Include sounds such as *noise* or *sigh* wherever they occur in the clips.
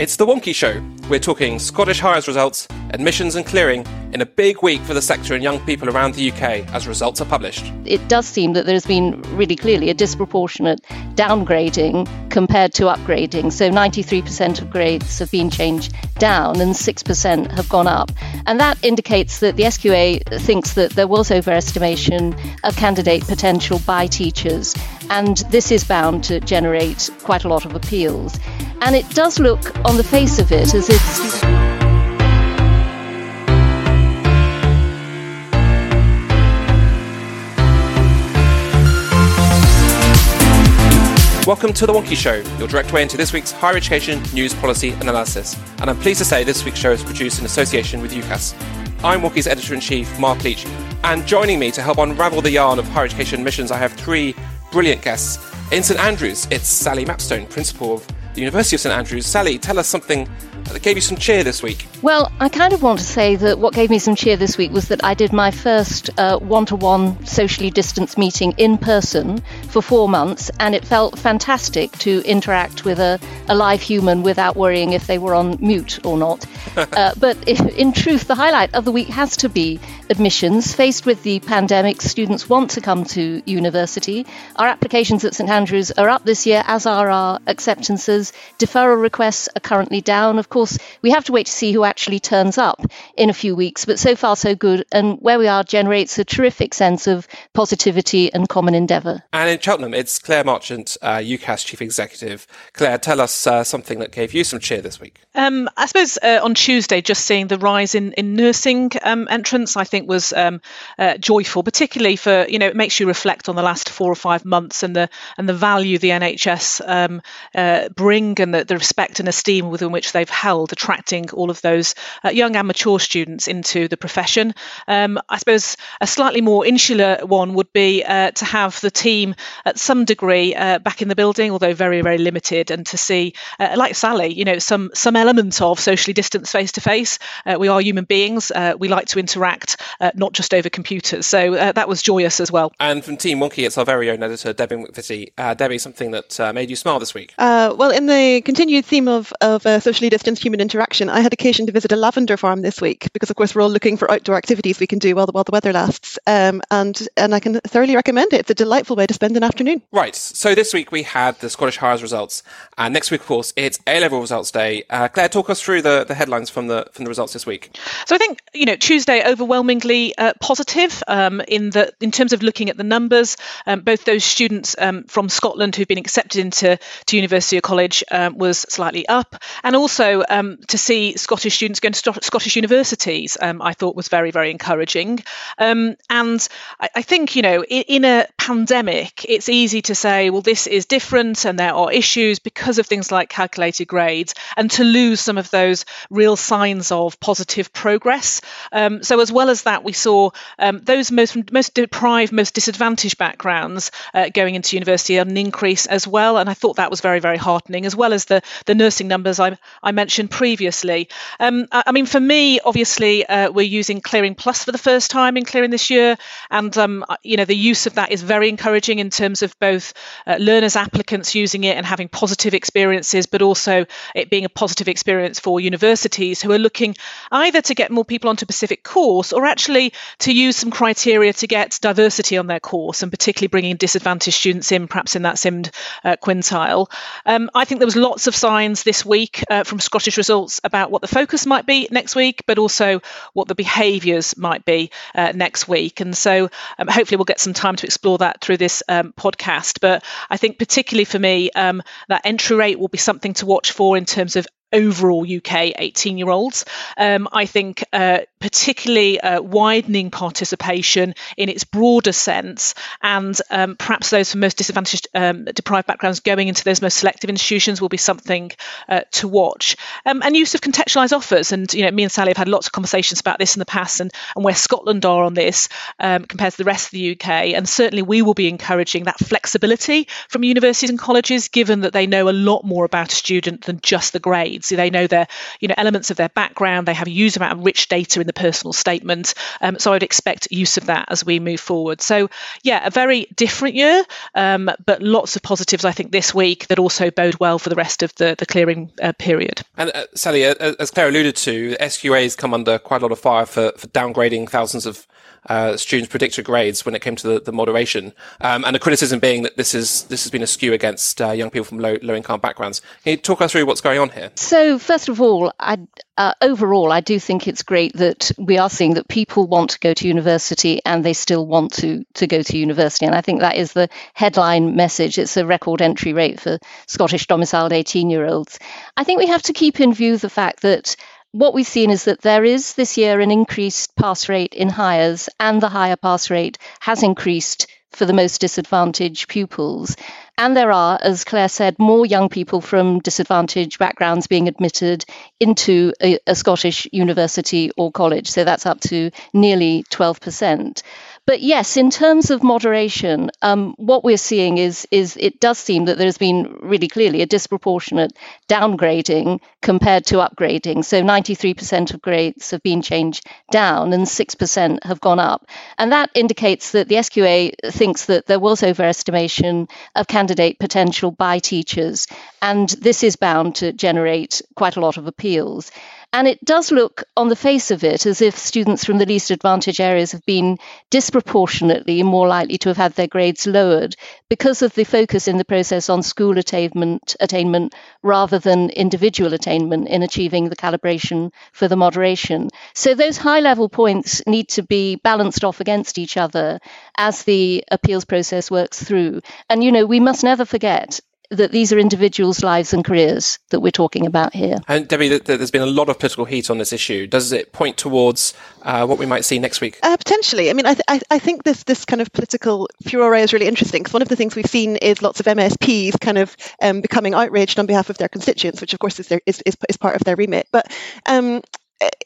It's The Wonkhe Show. We're talking Scottish Highers results, admissions and clearing in a big week for the sector and young people around the UK as results are published. It does seem that there's been really clearly a disproportionate downgrading compared to upgrading. So 93% of grades have been changed down and 6% have gone up. And that indicates that the SQA thinks that there was overestimation of candidate potential by teachers. And this is bound to generate quite a lot of appeals. And it does look, on the face of it, as if. Welcome to The Wonkhe Show, your direct way into this week's higher education news, policy, and analysis. And I'm pleased to say this week's show is produced in association with UCAS. I'm Wonkhe's editor in chief, Mark Leach, and joining me to help unravel the yarn of higher education missions, I have three brilliant guests. In St Andrews, it's Sally Mapstone, principal of the University of St Andrews. Sally, tell us something that gave you some cheer this week. Well, I kind of want to say that what gave me some cheer this week was that I did my first one to one socially distanced meeting in person for four months, and it felt fantastic to interact with a, a live human without worrying if they were on mute or not. *laughs* uh, but if, in truth, the highlight of the week has to be admissions. Faced with the pandemic, students want to come to university. Our applications at St Andrews are up this year, as are our acceptances. Deferral requests are currently down. Of course, we have to wait to see who actually turns up in a few weeks, but so far so good. And where we are generates a terrific sense of positivity and common endeavour. And in Cheltenham, it's Clare Marchant, uh, UCAS Chief Executive. Clare, tell us uh, something that gave you some cheer this week. Um, I suppose uh, on Tuesday, just seeing the rise in, in nursing um, entrance, I think was um, uh, joyful, particularly for, you know, it makes you reflect on the last four or five months and the and the value the NHS um, uh, bring and the, the respect and esteem within which they've held, attracting all of those uh, young and mature students into the profession. Um, I suppose a slightly more insular one would be uh, to have the team at some degree uh, back in the building, although very, very limited, and to see, uh, like Sally, you know, some some element of socially distanced face to face. We are human beings. Uh, we like to interact, uh, not just over computers. So that was joyous as well. And from Team Wonkhe, it's our very own editor, Debbie McVitty. Debbie, something that made you smile this week? well, in the continued theme of, of socially distanced human interaction, I had occasion to visit a lavender farm this week because, of course, we're all looking for outdoor activities we can do while the, while the weather lasts. Um, and and I can thoroughly recommend it. It's a delightful way to spend an afternoon. Right. So this week we had the Scottish Highers results, and next week, of course, it's A level results day. Uh, Clare, talk us through the, the headlines from the from the results this week. So I think you know Tuesday overwhelmingly uh, positive um, in the in terms of looking at the numbers. Um, both those students um, from Scotland who've been accepted into to University or College um, was slightly up, and also um, to see Scottish students going to Scottish universities, um, I thought was very, very encouraging. Um, and I, I, think, you know, in, in, a pandemic, it's easy to say, well, this is different and there are issues because of things like calculated grades, and to lose some of those real signs of positive progress. Um, so, as well as that, we saw um, those most, most deprived, most disadvantaged backgrounds uh, going into university on an increase as well. And I thought that was very, very heartening, as well as the, the nursing numbers I, I mentioned previously. Um, I, mean, for me, obviously, uh, we're using Clearing Plus for the first time in Clearing this year, and um, you know the use of that is very encouraging in terms of both uh, learners, applicants using it and having positive experiences, but also it being a positive experience for universities who are looking either to get more people onto specific course or actually to use some criteria to get diversity on their course, and particularly bringing disadvantaged students in, perhaps in that SIMD uh, quintile. Um, I think there was lots of signs this week uh, from Scottish results about what the focus might be next week, but also what the behaviours might be uh, next week. And so um, hopefully we'll get some time to explore that through this um, podcast. But I think particularly for me, um, that entry rate will be something to watch for in terms of overall UK 18 year olds. Um, I think uh, particularly uh, widening participation in its broader sense, and um, perhaps those from most disadvantaged, um, deprived backgrounds going into those most selective institutions will be something uh, to watch. Um, and use of contextualised offers, and you know, me and Sally have had lots of conversations about this in the past, and, and where Scotland are on this um, compared to the rest of the UK. And certainly, we will be encouraging that flexibility from universities and colleges, given that they know a lot more about a student than just the grades. So they know their, you know, elements of their background. They have a huge amount of rich data in the personal statement. Um, so I'd expect use of that as we move forward. So yeah, a very different year, um, but lots of positives I think this week that also bode well for the rest of the the clearing uh, period. And uh, Sally, uh, as Clare alluded to, SQA has come under quite a lot of fire for, for downgrading thousands of uh, students' predicted grades when it came to the, the moderation, um, and the criticism being that this is this has been a skew against uh, young people from low low income backgrounds. Can you talk us through what's going on here? So first of all, I, uh, overall, I do think it's great that we are seeing that people want to go to university and they still want to to go to university, and I think that is the headline message. It's a record entry rate for Scottish domiciled 18 year olds. I think we have to keep in view the fact that what we've seen is that there is this year an increased pass rate in Highers, and the higher pass rate has increased for the most disadvantaged pupils. And there are, as Clare said, more young people from disadvantaged backgrounds being admitted into a, a Scottish university or college. So that's up to nearly 12%. But yes, in terms of moderation, um, what we're seeing is is it does seem that there's been really clearly a disproportionate downgrading compared to upgrading. So 93% of grades have been changed down, and 6% have gone up, and that indicates that the SQA thinks that there was overestimation of candidate potential by teachers, and this is bound to generate quite a lot of appeals. And it does look, on the face of it, as if students from the least advantaged areas have been disproportionately more likely to have had their grades lowered because of the focus in the process on school attainment, attainment rather than individual attainment in achieving the calibration for the moderation. So those high level points need to be balanced off against each other as the appeals process works through. And, you know, we must never forget that these are individuals' lives and careers that we're talking about here. And Debbie, there's been a lot of political heat on this issue. Does it point towards uh, what we might see next week? Uh, potentially. I mean, I, th- I, I, think this this kind of political furore is really interesting because one of the things we've seen is lots of MSPs kind of um, becoming outraged on behalf of their constituents, which of course is, their, is, is, is part of their remit. But um,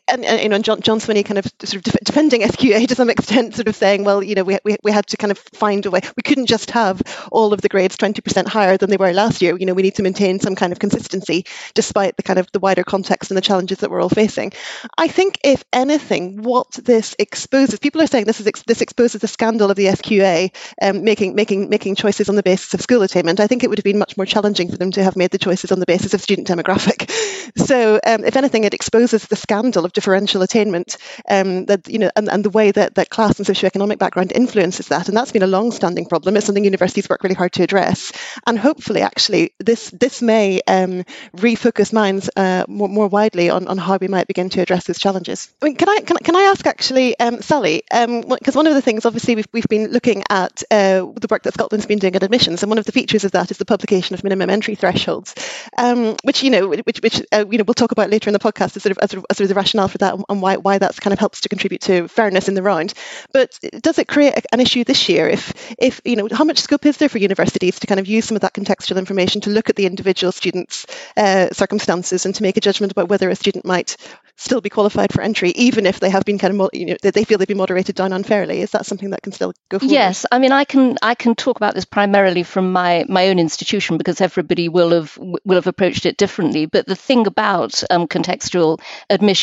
and, and, you know, John, John Swinney kind of sort of defending SQA to some extent, sort of saying, well, you know, we, we, we had to kind of find a way. We couldn't just have all of the grades 20% higher than they were last year. You know, we need to maintain some kind of consistency despite the kind of the wider context and the challenges that we're all facing. I think, if anything, what this exposes, people are saying this is this exposes the scandal of the SQA um, making making making choices on the basis of school attainment. I think it would have been much more challenging for them to have made the choices on the basis of student demographic. *laughs* So, um, if anything, it exposes the scandal of differential attainment um, that you know and, and the way that, that class and socioeconomic background influences that. And that's been a long-standing problem. It's something universities work really hard to address. And hopefully actually this this may um, refocus minds uh, more, more widely on, on how we might begin to address those challenges. I mean can I can, can I ask actually um, Sally because um, one of the things obviously we've, we've been looking at uh, the work that Scotland's been doing at admissions and one of the features of that is the publication of minimum entry thresholds um, which you know which which uh, you know we'll talk about later in the podcast as sort of as, sort of, as the rationale for that and why, why that's kind of helps to contribute to fairness in the round. But does it create an issue this year if, if you know, how much scope is there for universities to kind of use some of that contextual information to look at the individual students' uh, circumstances and to make a judgment about whether a student might still be qualified for entry, even if they have been kind of, you know, they feel they've been moderated down unfairly? Is that something that can still go forward? Yes, I mean, I can I can talk about this primarily from my my own institution because everybody will have will have approached it differently. But the thing about um, contextual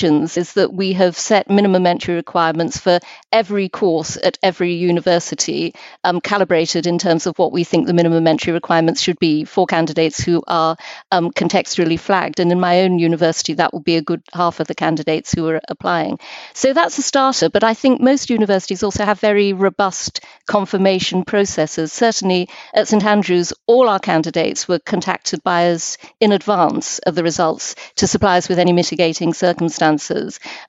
is that we have set minimum entry requirements for every course at every university, um, calibrated in terms of what we think the minimum entry requirements should be for candidates who are um, contextually flagged. And in my own university, that will be a good half of the candidates who are applying. So that's a starter. But I think most universities also have very robust confirmation processes. Certainly at St Andrews, all our candidates were contacted by us in advance of the results to supply us with any mitigating circumstances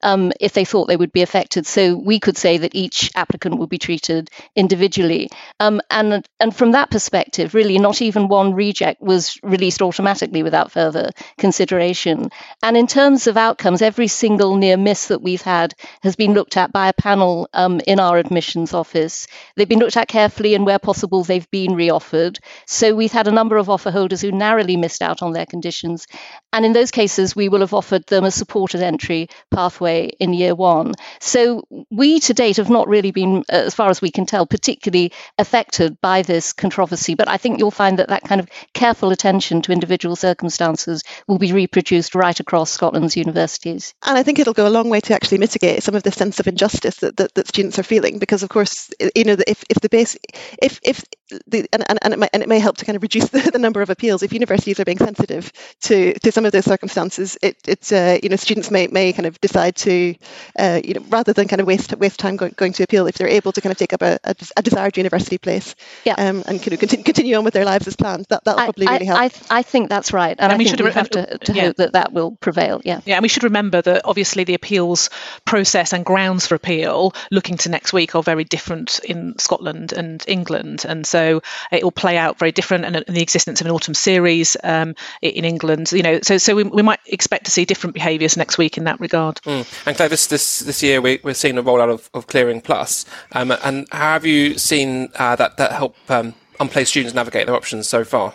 um, if they thought they would be affected. So we could say that each applicant would be treated individually. Um, and, and from that perspective, really, not even one reject was released automatically without further consideration. And in terms of outcomes, every single near miss that we've had has been looked at by a panel um, in our admissions office. They've been looked at carefully, and where possible, they've been reoffered. So we've had a number of offer holders who narrowly missed out on their conditions. And in those cases, we will have offered them a supported entry pathway in year one. So we to date have not really been, uh, as far as we can tell, particularly affected by this controversy. But I think you'll find that that kind of careful attention to individual circumstances will be reproduced right across Scotland's universities. And I think it'll go a long way to actually mitigate some of the sense of injustice that, that, that students are feeling, because of course, you know, if, if the base, if if the, and, and, and, it might, and it may help to kind of reduce the, the number of appeals. If universities are being sensitive to, to some of those circumstances, it, it's uh, you know students may, may kind of decide to uh, you know rather than kind of waste waste time going, going to appeal if they're able to kind of take up a, a, a desired university place yeah. um, and kind of continue, continue on with their lives as planned. That that'll probably I, really help. I, I think that's right, and, and I we think should we have to, to yeah. hope that that will prevail. Yeah, yeah, and we should remember that obviously the appeals process and grounds for appeal looking to next week are very different in Scotland and England, and so it will play out very different. And, and the existence of an autumn series um, in England, you know, so so we, we might expect to see different behaviours next week in that regard. Mm. And this this, this year we, are seeing a rollout of, of Clearing Plus, um, and how have you seen uh, that that help um, unplaced students navigate their options so far?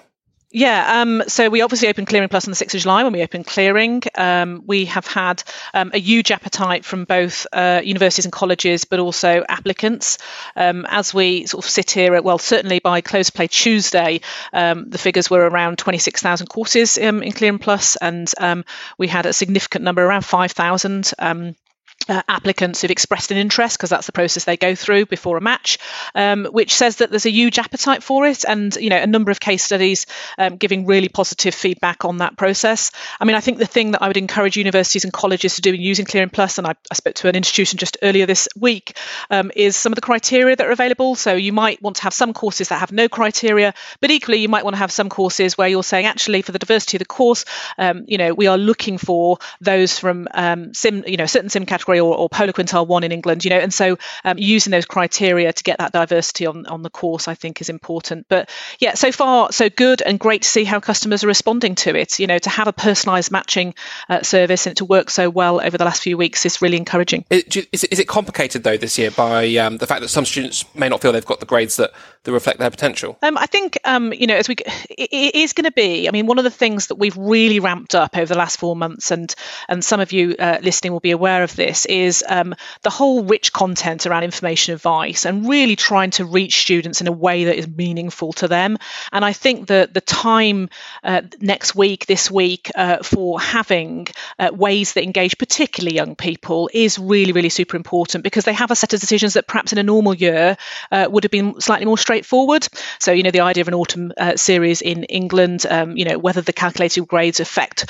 Yeah, um, so we obviously opened Clearing Plus on the 6th of July when we opened Clearing. Um, we have had um, a huge appetite from both uh, universities and colleges, but also applicants. Um, as we sort of sit here, well, certainly by close play Tuesday, um, the figures were around 26,000 courses um, in Clearing Plus, and we had a significant number, around 5,000 uh, applicants who've expressed an interest because that's the process they go through before a match, um, which says that there's a huge appetite for it, and you know a number of case studies um, giving really positive feedback on that process. I mean, I think the thing that I would encourage universities and colleges to do in using Clearing Plus, and I, I spoke to an institution just earlier this week, um, is some of the criteria that are available. So you might want to have some courses that have no criteria, but equally you might want to have some courses where you're saying actually for the diversity of the course, um, you know, we are looking for those from um, sim, you know, certain sim category or, or POLAR quintile one in England, you know, and so um, using those criteria to get that diversity on, on the course, I think, is important. But yeah, so far so good and great to see how customers are responding to it. You know, to have a personalised matching uh, service and to work so well over the last few weeks is really encouraging. Is, is, it, is it complicated though this year by um, the fact that some students may not feel they've got the grades that, that reflect their potential? Um, I think um, you know, as we it, it is going to be. I mean, one of the things that we've really ramped up over the last four months, and and some of you uh, listening will be aware of this, is um, the whole rich content around information advice and really trying to reach students in a way that is meaningful to them. And I think that the time uh, next week, this week, uh, for having uh, ways that engage particularly young people is really, really super important because they have a set of decisions that perhaps in a normal year uh, would have been slightly more straightforward. So, you know, the idea of an autumn uh, series in England, um, you know, whether the calculated grades affect,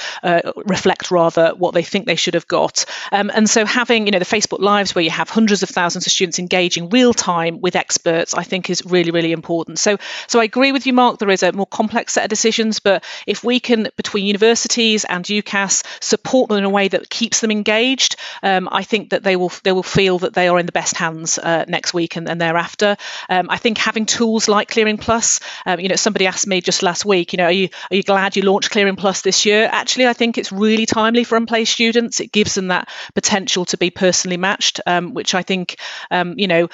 reflect rather what they think they should have got. Um, and so having, you know, the Facebook Lives where you have hundreds of thousands of students engaging real time with experts, I think is really, really important. So, so I agree with you, Mark. There is a more complex set of decisions, but if we can, between universities and UCAS, support them in a way that keeps them engaged, um, I think that they will they will feel that they are in the best hands uh, next week and, and thereafter. Um, I think having tools like Clearing Plus, um, you know, somebody asked me just last week, you know, are you are you glad you launched Clearing Plus this year? Actually, I think it's really timely for unplaced students. It gives them that potential to be personally matched, um, which I think, um, you know,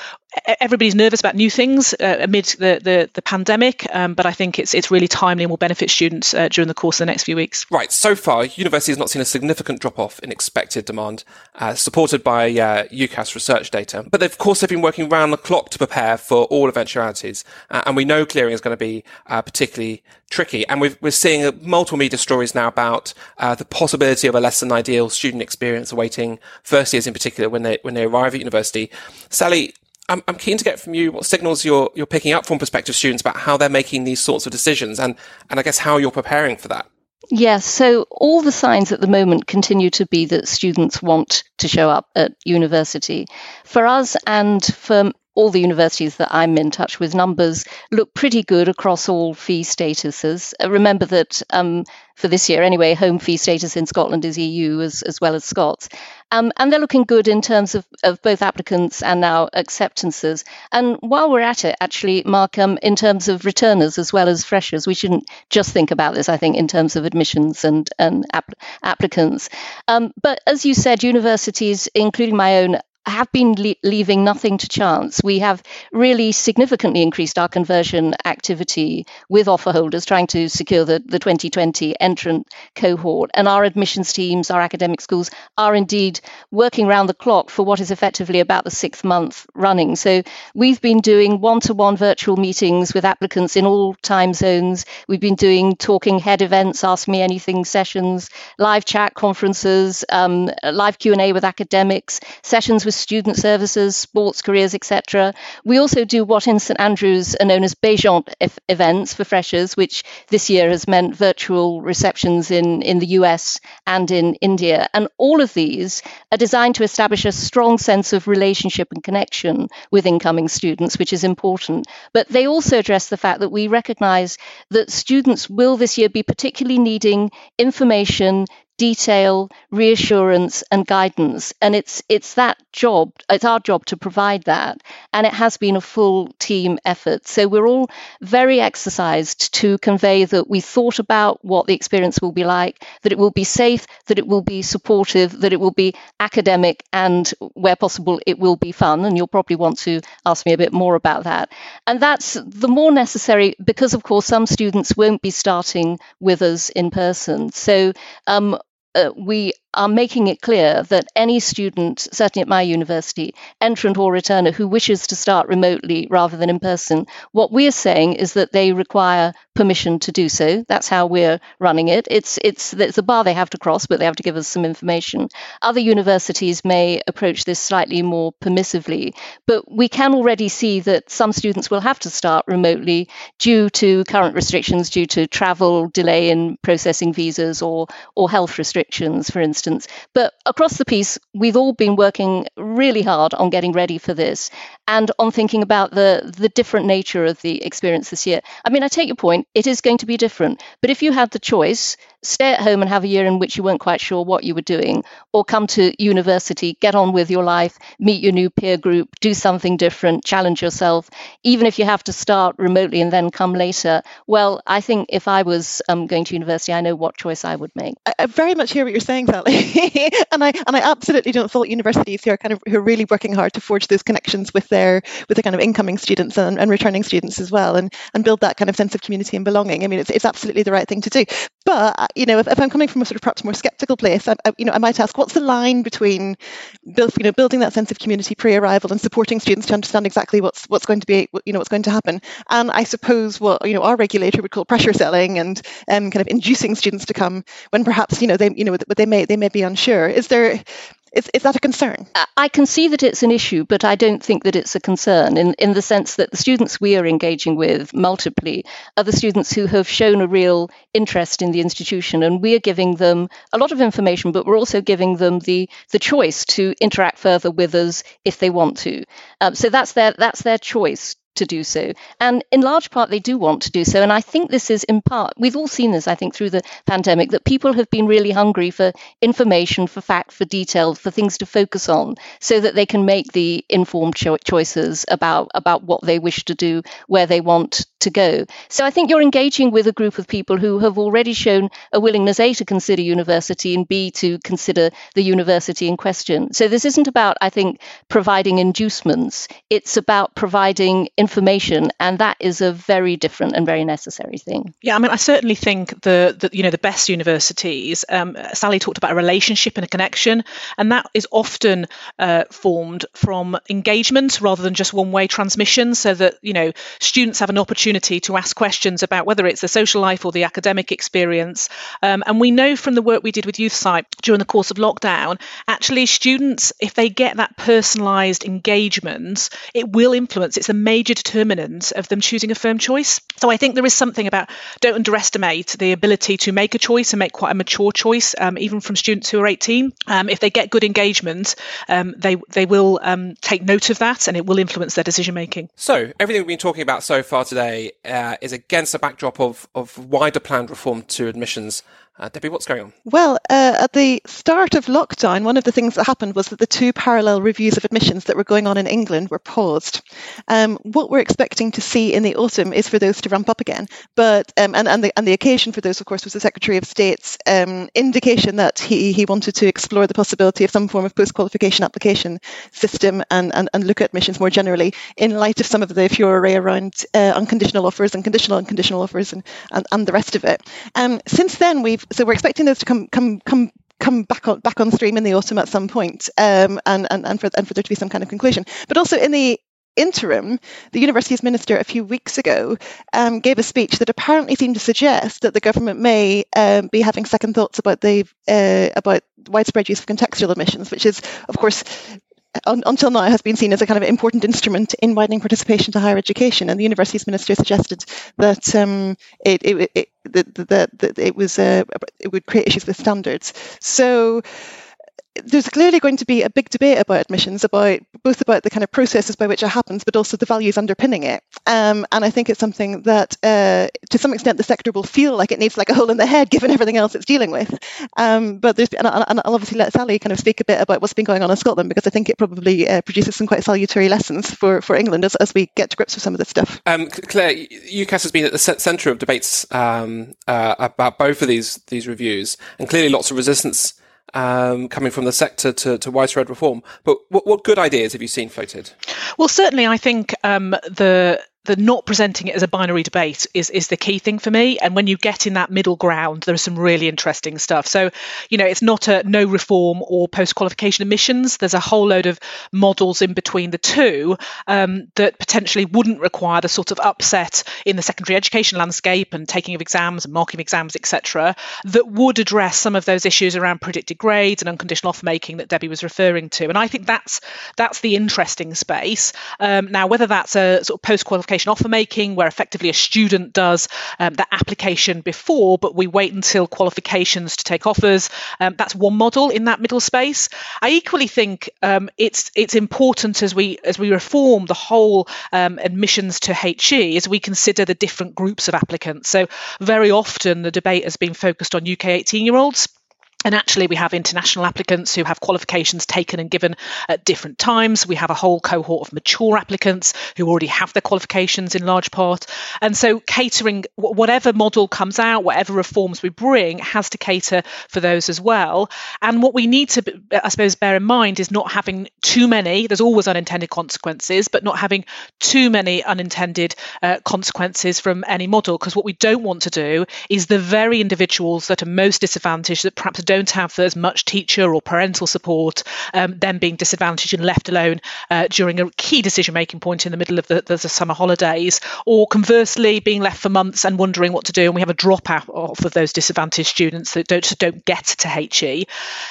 everybody's nervous about new things uh, amid the the, the pandemic, um, but I think it's it's really timely and will benefit students uh, during the course of the next few weeks. Right. So far, university has not seen a significant drop off in expected demand, uh, supported by uh, UCAS research data. But of course, they've been working round the clock to prepare for all eventualities, uh, and we know clearing is going to be uh, particularly tricky. And we are seeing multiple media stories now about the possibility of a less than ideal student experience awaiting first in particular when they when they arrive at university. Sally, I'm, I'm keen to get from you what signals you're you're picking up from prospective students about how they're making these sorts of decisions, and and I guess how you're preparing for that. Yes, so all the signs at the moment continue to be that students want to show up at university. For us and for all the universities that I'm in touch with, numbers look pretty good across all fee statuses. Uh, remember that um, for this year, anyway, home fee status in Scotland is EU as, as well as Scots. Um, and they're looking good in terms of, of both applicants and now acceptances. And while we're at it, actually, Mark, um, in terms of returners as well as freshers, we shouldn't just think about this, I think, in terms of admissions and, and app- applicants. Um, but as you said, universities, including my own, have been le- leaving nothing to chance. We have really significantly increased our conversion activity with offer holders trying to secure the, the 2020 entrant cohort. And our admissions teams, our academic schools are indeed working round the clock for what is effectively about the sixth month running. So we've been doing one to one virtual meetings with applicants in all time zones. We've been doing talking head events, ask me anything sessions, live chat conferences, um, live Q&A with academics, sessions with student services, sports careers, etc. We also do what in St Andrews are known as Bejant events for freshers, which this year has meant virtual receptions in, in the US and in India. And all of these are designed to establish a strong sense of relationship and connection with incoming students, which is important. But they also address the fact that we recognize that students will this year be particularly needing information, detail, reassurance, and guidance. And it's it's that job, it's our job to provide that. And it has been a full team effort. So we're all very exercised to convey that we thought about what the experience will be like, that it will be safe, that it will be supportive, that it will be academic, and where possible, it will be fun. And you'll probably want to ask me a bit more about that. And that's the more necessary because, of course, some students won't be starting with us in person. So um, uh, we are making it clear that any student, certainly at my university, entrant or returner who wishes to start remotely rather than in person, what we're saying is that they require permission to do so. That's how we're running it. It's it's it's a bar they have to cross, but they have to give us some information. Other universities may approach this slightly more permissively, but we can already see that some students will have to start remotely due to current restrictions, due to travel delay in processing visas or or health restrictions, for instance But across the piece, we've all been working really hard on getting ready for this and on thinking about the, the different nature of the experience this year. I mean, I take your point, it is going to be different. But if you had the choice, stay at home and have a year in which you weren't quite sure what you were doing, or come to university, get on with your life, meet your new peer group, do something different, challenge yourself, even if you have to start remotely and then come later. Well, I think if I was um, going to university, I know what choice I would make. I, I very much hear what you're saying, Sally, *laughs* and I and I absolutely don't fault universities who are kind of who are really working hard to forge those connections with their with the kind of incoming students and, and returning students as well, and and build that kind of sense of community and belonging. I mean, it's it's absolutely the right thing to do. But you know, if, if I'm coming from a sort of perhaps more skeptical place, I, I, you know, I might ask, what's the line between, build, you know, building that sense of community pre-arrival and supporting students to understand exactly what's what's going to be, you know, what's going to happen, and I suppose what you know our regulator would call pressure selling and um, kind of inducing students to come when perhaps you know they you know they may they may be unsure. Is there is, is that a concern? I can see that it's an issue, but I don't think that it's a concern in, in the sense that the students we are engaging with multiply are the students who have shown a real interest in the institution. And we are giving them a lot of information, but we're also giving them the, the choice to interact further with us if they want to. Um, so that's their, that's their choice to do so. And in large part, they do want to do so. And I think this is in part, we've all seen this, I think, through the pandemic, that people have been really hungry for information, for fact, for detail, for things to focus on so that they can make the informed cho- choices about, about what they wish to do, where they want to go. So I think you're engaging with a group of people who have already shown a willingness, A, to consider university and B, to consider the university in question. So this isn't about, I think, providing inducements. It's about providing information, and that is a very different and very necessary thing. Yeah, I mean, I certainly think the, you know the best universities. Um, Sally talked about a relationship and a connection, and that is often uh, formed from engagement rather than just one-way transmission. So that you know students have an opportunity to ask questions about whether it's the social life or the academic experience. Um, and we know from the work we did with YouthSight during the course of lockdown, actually students, if they get that personalised engagement, it will influence. It's a major major determinant of them choosing a firm choice. So I think there is something about don't underestimate the ability to make a choice and make quite a mature choice, um, even from students who are 18. Um, if they get good engagement, um, they they will um, take note of that, and it will influence their decision making. So everything we've been talking about so far today uh, is against a backdrop of of wider planned reform to admissions uh, Debbie, what's going on? Well, uh, at the start of lockdown, one of the things that happened was that the two parallel reviews of admissions that were going on in England were paused. Um, what we're expecting to see in the autumn is for those to ramp up again. But um, and and the and the occasion for those, of course, was the Secretary of State's um, indication that he he wanted to explore the possibility of some form of post qualification application system and, and and look at admissions more generally in light of some of the furore around uh, unconditional offers and conditional unconditional offers and, and and the rest of it. Um, since then, we've so we're expecting those to come come come come back on back on stream in the autumn at some point, um, and, and and for and for there to be some kind of conclusion. But also in the interim, the university's minister a few weeks ago um, gave a speech that apparently seemed to suggest that the government may um, be having second thoughts about the uh, about widespread use of contextual admissions, which is, of course, un, until now has been seen as a kind of important instrument in widening participation to higher education. And the universities minister suggested that um, it, it, it, that, that, it was uh, it would create issues with standards. So there's clearly going to be a big debate about admissions, about both about the kind of processes by which it happens, but also the values underpinning it. Um, and I think it's something that, uh, to some extent, the sector will feel like it needs like a hole in the head, *laughs* given everything else it's dealing with. Um, but there's, and, and, I'll obviously let Sally kind of speak a bit about what's been going on in Scotland because I think it probably uh, produces some quite salutary lessons for, for England as, as we get to grips with some of this stuff. Um, Clare, UCAS has been at the centre of debates um, uh, about both of these these reviews, and clearly lots of resistance um, coming from the sector to, to widespread reform. But what, what good ideas have you seen floated? Well, certainly, I think um, the the not presenting it as a binary debate is is the key thing for me. And when you get in that middle ground, there is some really interesting stuff. So, you know, it's not a no reform or post qualification admissions. There's a whole load of models in between the two um, that potentially wouldn't require the sort of upset in the secondary education landscape and taking of exams and marking exams, etc. That would address some of those issues around predicted grades and unconditional offer making that Debbie was referring to. And I think that's that's the interesting space. Um, now, whether that's a sort of post qualification application offer making, where effectively a student does um, the application before, but we wait until qualifications to take offers. Um, that's one model in that middle space. I equally think um, it's it's important as we as we reform the whole um, admissions to HE as we consider the different groups of applicants. So very often the debate has been focused on UK 18 year olds. And actually, we have international applicants who have qualifications taken and given at different times. We have a whole cohort of mature applicants who already have their qualifications in large part. And so, catering, whatever model comes out, whatever reforms we bring, has to cater for those as well. And what we need to, I suppose, bear in mind is not having too many, there's always unintended consequences, but not having too many unintended uh, consequences from any model. Because what we don't want to do is the very individuals that are most disadvantaged, that perhaps don't don't have as much teacher or parental support, um, then being disadvantaged and left alone uh, during a key decision making point in the middle of the, the, summer holidays, or conversely being left for months and wondering what to do. And we have a drop out off of those disadvantaged students that don't don't get to HE.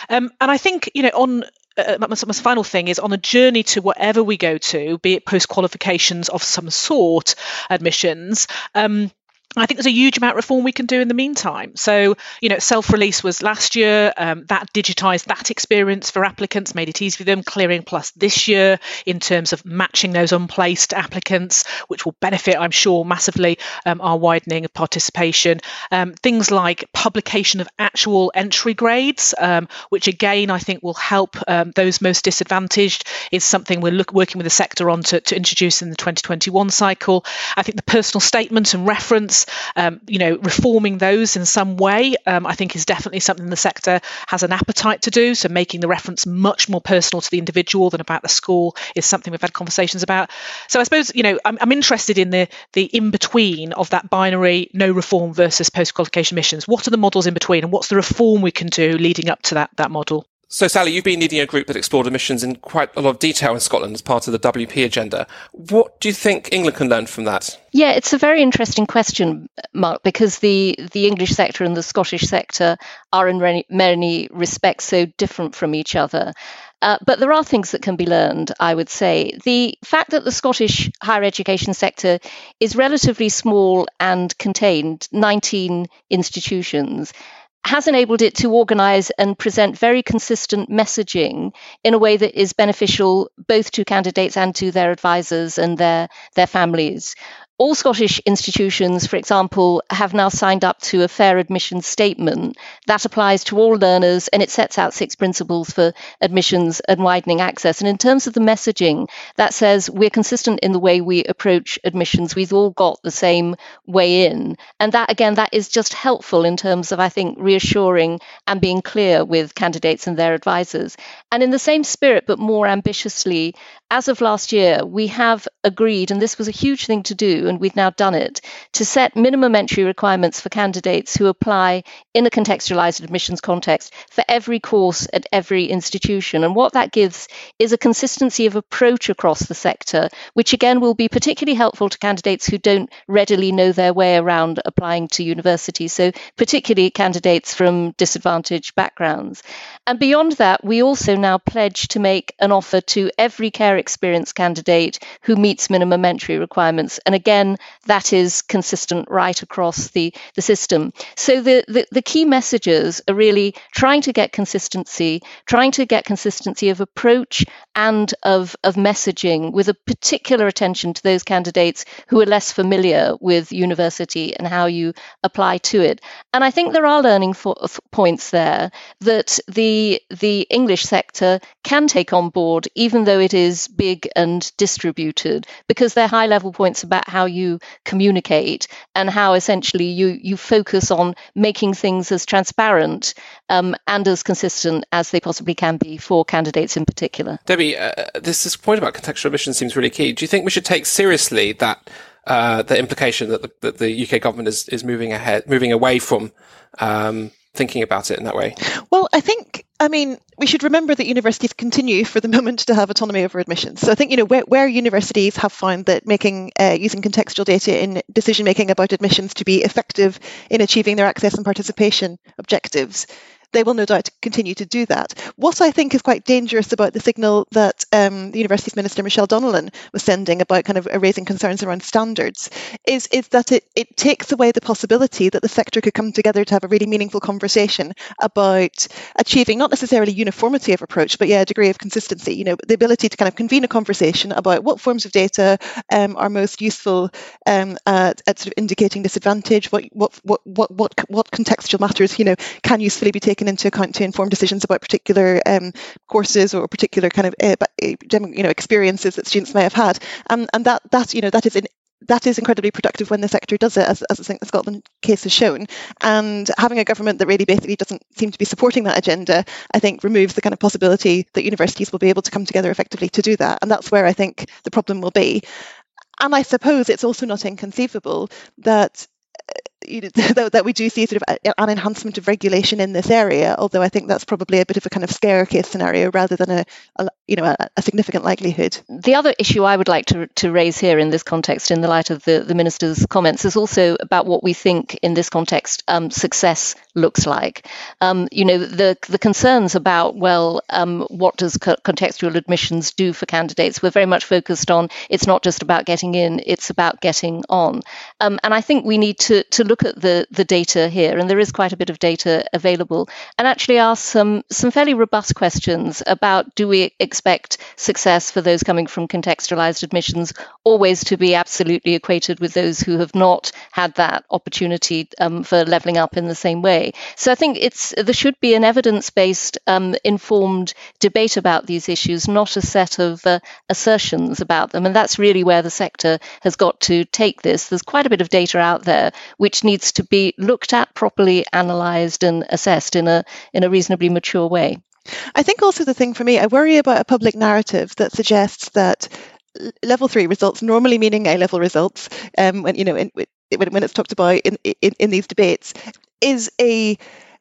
Um, and I think you know on uh, my, my, final thing is on a journey to whatever we go to, be it post qualifications of some sort, admissions. Um, I think there's a huge amount of reform we can do in the meantime. So, you know, self release was last year. Um, that digitised that experience for applicants, made it easy for them. Clearing Plus this year in terms of matching those unplaced applicants, which will benefit, I'm sure, massively um, our widening of participation. Um, things like publication of actual entry grades, um, which again I think will help um, those most disadvantaged, is something we're look, working with the sector on to, to introduce in the 2021 cycle. I think the personal statement and reference um, you know, reforming those in some way, um, I think is definitely something the sector has an appetite to do. So making the reference much more personal to the individual than about the school is something we've had conversations about. So I suppose, you know, I'm, I'm interested in the the in between of that binary no reform versus post qualification missions. What are the models in between, and what's the reform we can do leading up to that that model? So, Sally, you've been leading a group that explored admissions in quite a lot of detail in Scotland as part of the WP agenda. What do you think England can learn from that? Yeah, it's a very interesting question, Mark, because the, the English sector and the Scottish sector are in many, respects so different from each other. Uh, but there are things that can be learned, I would say. The fact that the Scottish higher education sector is relatively small and contained, 19 institutions, has enabled it to organize and present very consistent messaging in a way that is beneficial both to candidates and to their advisors and their, their families. All Scottish institutions, for example, have now signed up to a fair admissions statement that applies to all learners and it sets out six principles for admissions and widening access. And in terms of the messaging, that says we're consistent in the way we approach admissions. We've all got the same way in. And that, again, that is just helpful in terms of, I think, reassuring and being clear with candidates and their advisors. And in the same spirit, but more ambitiously, as of last year, we have agreed, and this was a huge thing to do, and we've now done it, to set minimum entry requirements for candidates who apply in a contextualized admissions context for every course at every institution. And what that gives is a consistency of approach across the sector, which again will be particularly helpful to candidates who don't readily know their way around applying to universities. So, particularly candidates from disadvantaged backgrounds. And beyond that, we also now pledge to make an offer to every care experienced candidate who meets minimum entry requirements. And again, that is consistent right across the, the system. So the, the, the key messages are really trying to get consistency, trying to get consistency of approach and of, of messaging with a particular attention to those candidates who are less familiar with university and how you apply to it. And I think there are learning for, points there that the the English sector can take on board, even though it is big and distributed, because they're high level points about how you communicate and how essentially you you focus on making things as transparent um, and as consistent as they possibly can be for candidates in particular. Debbie, uh, this, this point about contextual admissions seems really key. Do you think we should take seriously that uh, the implication that the, that the, UK government is, is moving ahead, moving away from um, thinking about it in that way? Well, I think, I mean, we should remember that universities continue for the moment to have autonomy over admissions. So I think, you know, where, where universities have found that making, uh, using contextual data in decision making about admissions to be effective in achieving their access and participation objectives, they will no doubt continue to do that. What I think is quite dangerous about the signal that um, the Universities Minister Michelle Donelan was sending about kind of raising concerns around standards is, is that it, it takes away the possibility that the sector could come together to have a really meaningful conversation about achieving not necessarily uniformity of approach, but yeah, a degree of consistency. You know, the ability to kind of convene a conversation about what forms of data um, are most useful um, at, at, sort of indicating disadvantage, what what what what what contextual matters, you know, can usefully be taken taken into account to inform decisions about particular um, courses or particular kind of uh, you know experiences that students may have had, and and that that you know that is in, that is incredibly productive when the sector does it, as, as I think the Scotland case has shown. And having a government that really basically doesn't seem to be supporting that agenda, I think removes the kind of possibility that universities will be able to come together effectively to do that. And that's where I think the problem will be. And I suppose it's also not inconceivable that you know, *laughs* that we do see sort of an enhancement of regulation in this area, although I think that's probably a bit of a kind of scare case scenario rather than a, a you know a, a, significant likelihood. The other issue I would like to, to raise here in this context, in the light of the, the minister's comments, is also about what we think in this context um, success looks like. Um, you know, the the concerns about well, um, what does co- contextual admissions do for candidates? We're very much focused on it's not just about getting in; it's about getting on. Um, and I think we need to to look at the, the data here, and there is quite a bit of data available, and actually ask some, some fairly robust questions about do we expect success for those coming from contextualized admissions always to be absolutely equated with those who have not had that opportunity um, for leveling up in the same way. So I think it's there should be an evidence-based, um, informed debate about these issues, not a set of uh, assertions about them, and that's really where the sector has got to take this. There's quite a bit of data out there which needs to be looked at properly, analysed, and assessed in a in a reasonably mature way. I think also the thing for me, I worry about a public narrative that suggests that level three results, normally meaning A level results, um, when you know in, when, when it's talked about in, in, in these debates, is a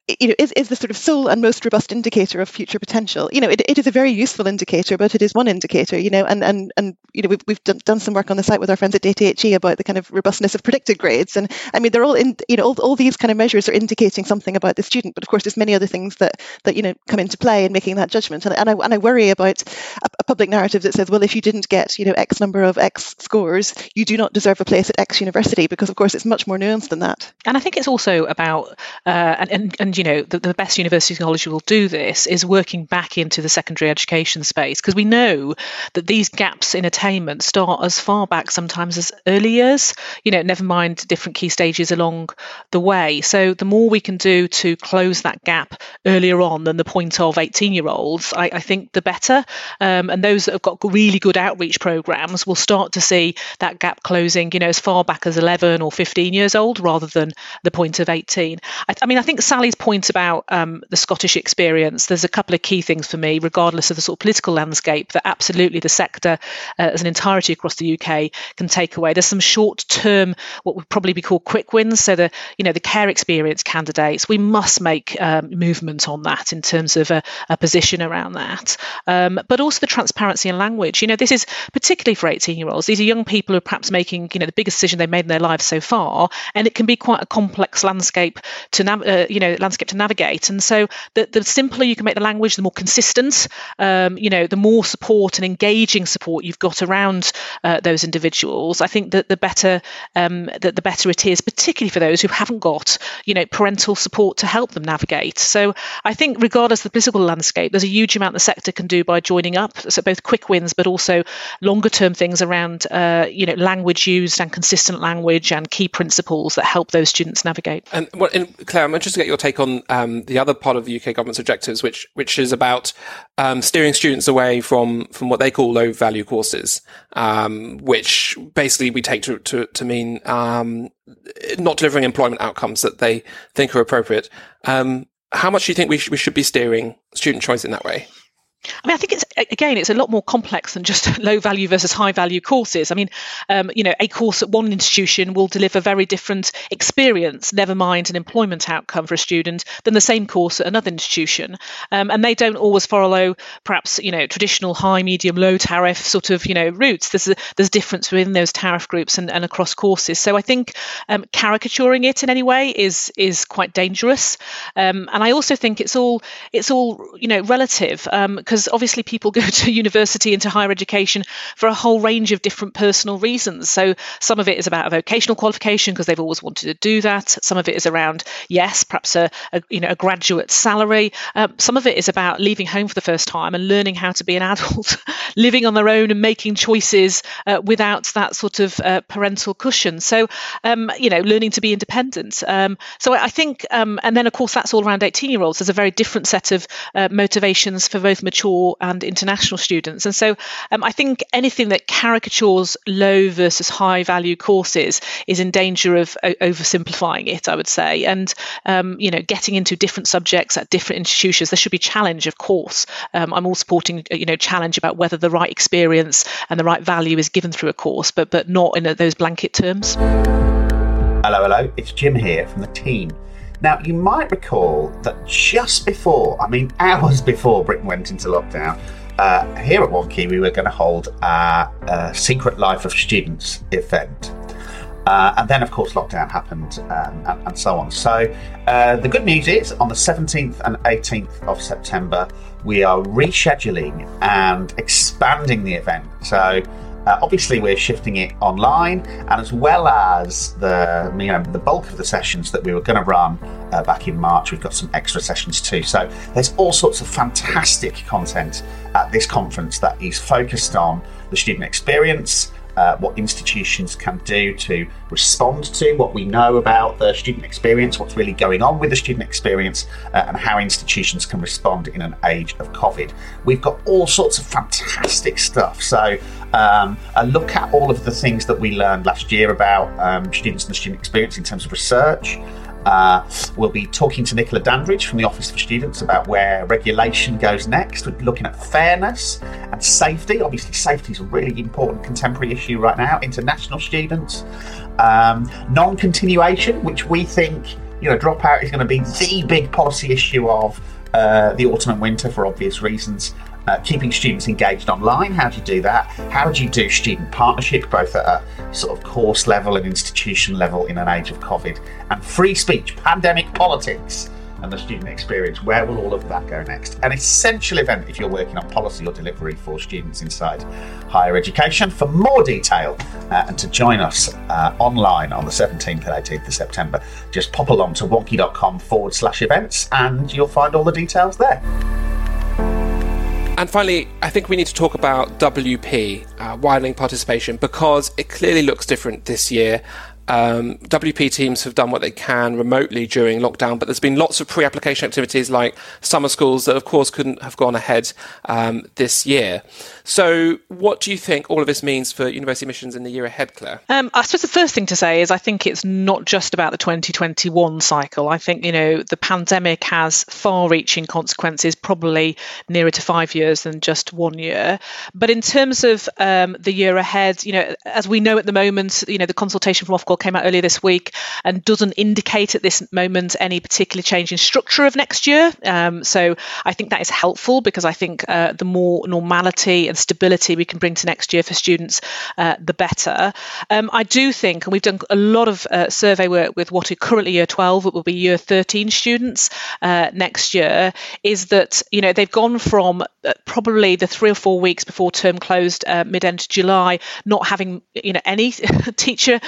you know, is, is the sort of sole and most robust indicator of future potential. You know, it, it is a very useful indicator, but it is one indicator. You know, and and and you know, we've we've done, done some work on the site with our friends at DataHE about the kind of robustness of predicted grades, and I mean, they're all in. You know, all, all these kind of measures are indicating something about the student, but of course, there's many other things that that you know come into play in making that judgment. And, and I and I worry about a, a public narrative that says, well, if you didn't get you know X number of X scores, you do not deserve a place at X university, because of course it's much more nuanced than that. And I think it's also about uh, and, and and you know the, the best university college will do this is working back into the secondary education space because we know that these gaps in attainment start as far back sometimes as early years. You know, never mind different key stages along the way. So the more we can do to close that gap earlier on than the point of 18 year olds, I, I think the better. Um, and those that have got really good outreach programs will start to see that gap closing, you know, as far back as 11 or 15 years old rather than the point of 18. I, I mean, I think Sally's point about um, the Scottish experience, there's a couple of key things for me, regardless of the sort of political landscape, that absolutely the sector uh, as an entirety across the UK can take away. There's some short term, what would probably be called quick wins. So the, you know, the care experience candidates, we must make um, movement on that in terms of a, a position around that. Um, but also the transparency and language. You know, this is particularly for 18 year olds. These are young people who are perhaps making, you know, the biggest decision they've made in their lives so far, and it can be quite a complex landscape to, uh, you know, landscape to navigate. And so the, the simpler you can make the language, the more consistent, um, you know, the more support and engaging support you've got around uh, those individuals. I think that the better um, that the better it is, particularly for those who haven't got, you know, parental support to help them navigate. So I think, regardless of the political landscape, there's a huge amount the sector can do by joining up. So both quick wins, but also longer term things around, uh, you know, language used and consistent language and key principles that help those students navigate. And, well, Clare, I'm interested to get your take on um, the other part of the UK government's objectives, which which is about um, steering students away from from what they call low value courses, um, which basically we take to to, to mean um, not delivering employment outcomes that they think are appropriate. Um, how much do you think we, sh- we should be steering student choice in that way? I mean, I think it's again, it's a lot more complex than just *laughs* low value versus high value courses. I mean, um, you know, a course at one institution will deliver very different experience, never mind an employment outcome for a student, than the same course at another institution. Um, and they don't always follow, perhaps, you know, traditional high, medium, low tariff sort of, you know, routes. There's a, there's difference within those tariff groups and, and across courses. So I think um, caricaturing it in any way is is quite dangerous. Um, and I also think it's all it's all you know relative because obviously people *laughs* go to university and to higher education for a whole range of different personal reasons. So some of it is about a vocational qualification because they've always wanted to do that. Some of it is around yes, perhaps a, a you know a graduate salary. Um, some of it is about leaving home for the first time and learning how to be an *laughs* adult, living on their own and making choices uh, without that sort of uh, parental cushion. So um, you know, learning to be independent. Um, so I think, um, and then of course that's all around 18 year olds. There's a very different set of uh, motivations for both mature and international students. And so um, I think anything that caricatures low versus high value courses is in danger of o- oversimplifying it, I would say. And, um, you know, getting into different subjects at different institutions, there should be challenge, of course. Um, I'm all supporting, you know, challenge about whether the right experience and the right value is given through a course, but, but not in a, those blanket terms. Hello, hello. It's Jim here from the team. Now, you might recall that just before, I mean, hours before Britain went into lockdown, uh, here at Wonkhe we were going to hold uh, Secret Life of Students event. Uh, and then, of course, lockdown happened um, and, and, so on. So, uh, the good news is on the 17th and 18th of September, we are rescheduling and expanding the event. So, uh, obviously, we're shifting it online, and as well as the you know the bulk of the sessions that we were going to run uh, back in March, we've got some extra sessions too. So there's all sorts of fantastic content at this conference that is focused on the student experience, uh, what institutions can do to respond to what we know about the student experience, what's really going on with the student experience, uh, and how institutions can respond in an age of COVID. We've got all sorts of fantastic stuff. So, um, a look at all of the things that we learned last year about um, students and the student experience in terms of research. Uh, we'll be talking to Nicola Dandridge from the Office for Students about where regulation goes next. We're looking at fairness and safety. Obviously, safety is a really important contemporary issue right now. International students, um, non continuation, which we think You know, dropout is going to be the big policy issue of uh, the autumn and winter for obvious reasons. Uh, keeping students engaged online, how do you do that? How do you do student partnership, both at a sort of course level and institution level in an age of COVID? And free speech, pandemic politics and the student experience. Where will all of that go next? An essential event if you're working on policy or delivery for students inside higher education. For more detail uh, and to join us uh, online on the 17th and 18th of September, just pop along to wonkhe.com forward slash events and you'll find all the details there. And finally, I think we need to talk about WP, uh, widening participation, because it clearly looks different this year. Um, WP teams have done what they can remotely during lockdown, but there's been lots of pre application activities like summer schools that, of course, couldn't have gone ahead um, this year. So, what do you think all of this means for university missions in the year ahead, Clare? Um, I suppose the first thing to say is I think it's not just about the 2021 cycle. I think, you know, the pandemic has far reaching consequences, probably nearer to five years than just one year. But in terms of um, the year ahead, you know, as we know at the moment, you know, the consultation from Ofqual came out earlier this week and doesn't indicate at this moment any particular change in structure of next year. Um, so I think that is helpful because I think uh, the more normality and stability we can bring to next year for students, uh, the better. Um, I do think, and we've done a lot of uh, survey work with what are currently year 12, it will be year 13 students uh, next year, is that, you know, they've gone from uh, probably the three or four weeks before term closed uh, mid-end July, not having, you know, any *laughs* teacher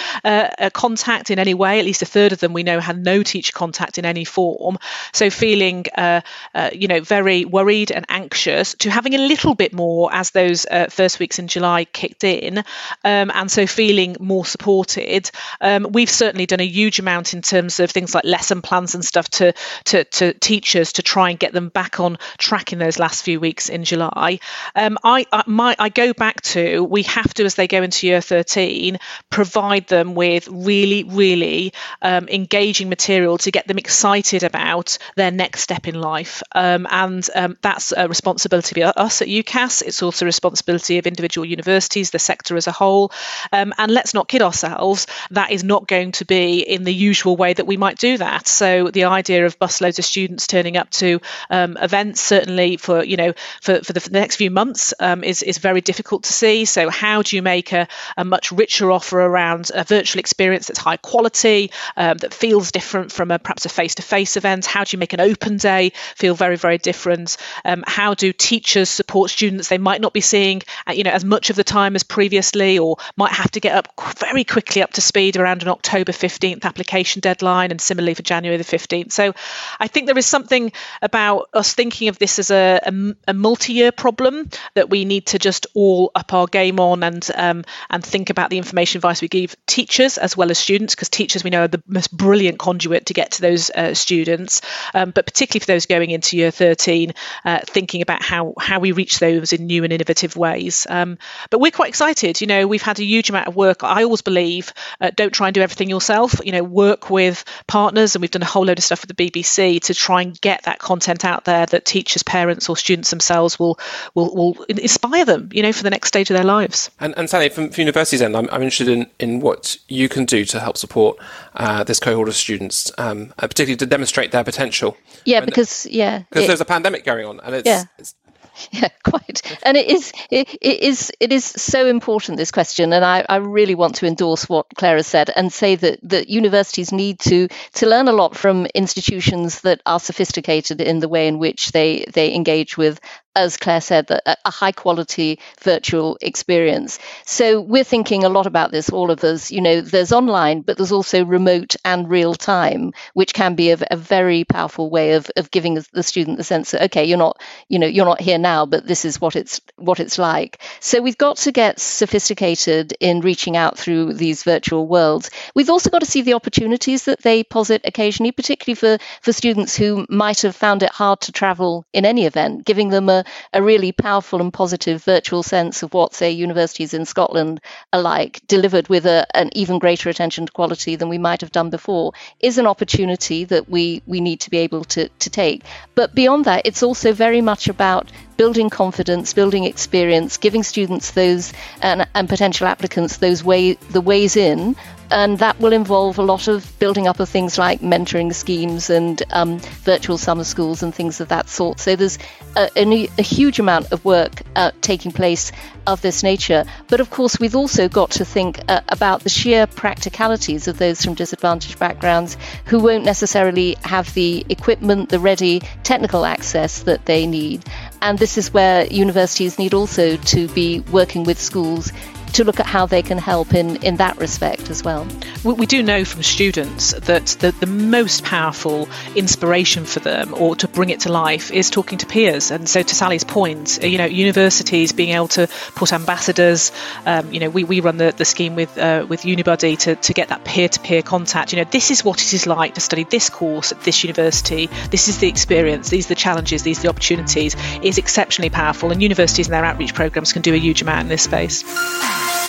contact in any way. At least a third of them we know had no teacher contact in any form. So feeling, uh, uh, you know, very worried and anxious to having a little bit more as those uh, first weeks in July kicked in, um, and so feeling more supported. Um, we've certainly done a huge amount in terms of things like lesson plans and stuff to, to to teachers to try and get them back on track in those last few weeks in July. Um, I I, my, I go back to we have to as they go into year 13 provide them with really, really um, engaging material to get them excited about their next step in life. Um, and um, that's a responsibility of us at UCAS. It's also a responsibility of individual universities, the sector as a whole. Um, and let's not kid ourselves, that is not going to be in the usual way that we might do that. So the idea of busloads of students turning up to um, events, certainly for you know for, for the, for the next few months, um, is is very difficult to see. So how do you make a, a much richer offer around a virtual experience that's high quality, um, that feels different from a perhaps a face-to-face event? How do you make an open day feel very, very different? Um, how do teachers support students they might not be seeing, uh, you know, as much of the time as previously, or might have to get up very quickly up to speed around an October 15th application deadline, and similarly for January the 15th. So, I think there is something about us thinking of this as a, a, a multi-year problem that we need to just all up our game on and um, and think about the information advice we give teachers as well as students, because teachers we know are the most brilliant conduit to get to those uh, students, um, but particularly for those going into year 13, uh, thinking about how how we reach those in new and innovative ways. Um, but we're quite excited. You know, we've had a huge amount of work. I always believe uh, don't try and do everything yourself. You know, work with partners, and we've done a whole load of stuff with the BBC to try and get that content out there that teachers, parents, or students themselves will will will inspire them. You know, for the next stage of their lives. And, and Sally, from, from universities end, I'm, I'm interested in, in what you can do to help support uh, this cohort of students, um, uh, particularly to demonstrate their potential. Yeah, because yeah, because there's a pandemic going on, and it's, yeah. it's *laughs* yeah quite and it is it, it is it is so important this question and I, I really want to endorse what clare has said and say that that universities need to to learn a lot from institutions that are sophisticated in the way in which they they engage with as Clare said, a, a high quality virtual experience. So we're thinking a lot about this, all of us. You know, there's online, but there's also remote and real time, which can be a, a very powerful way of, of giving the student the sense that okay, you're not, you know, you're not here now, but this is what it's what it's like. So we've got to get sophisticated in reaching out through these virtual worlds. We've also got to see the opportunities that they posit occasionally, particularly for for students who might have found it hard to travel in any event, giving them a a, really powerful and positive virtual sense of what, say, universities in Scotland are like, delivered with a, an even greater attention to quality than we might have done before, is an opportunity that we, we need to be able to, to take. But beyond that, it's also very much about building confidence, building experience, giving students those and, and potential applicants those way the ways in and that will involve a lot of building up of things like mentoring schemes and um, virtual summer schools and things of that sort. So there's a, a, a huge amount of work uh, taking place of this nature. But of course, we've also got to think uh, about the sheer practicalities of those from disadvantaged backgrounds who won't necessarily have the equipment, the ready technical access that they need. And this is where universities need also to be working with schools to look at how they can help in, in that respect as well. We, do know from students that the, the most powerful inspiration for them or to bring it to life is talking to peers. And so, to Sally's point, you know, universities being able to put ambassadors, um, you know, we, we run the, the scheme with uh, with Unibuddy to, to get that peer to peer contact. You know, this is what it is like to study this course at this university. This is the experience, these are the challenges, these are the opportunities, is exceptionally powerful. And universities and their outreach programs can do a huge amount in this space.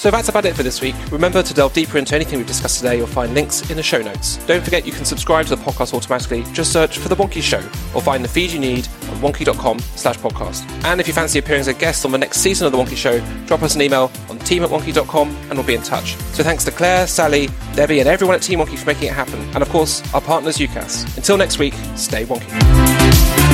So that's about it for this week. Remember to delve deeper into anything we've discussed today, you'll find links in the show notes. Don't forget you can subscribe to the podcast automatically. Just search for The Wonkhe Show or find the feed you need on wonkhe.com slash podcast. And if you fancy appearing as a guest on the next season of The Wonkhe Show, drop us an email on team at wonkhe.com and we'll be in touch. So thanks to Clare, Sally, Debbie and everyone at Team Wonkhe for making it happen. And of course, our partners UCAS. Until next week, stay wonky.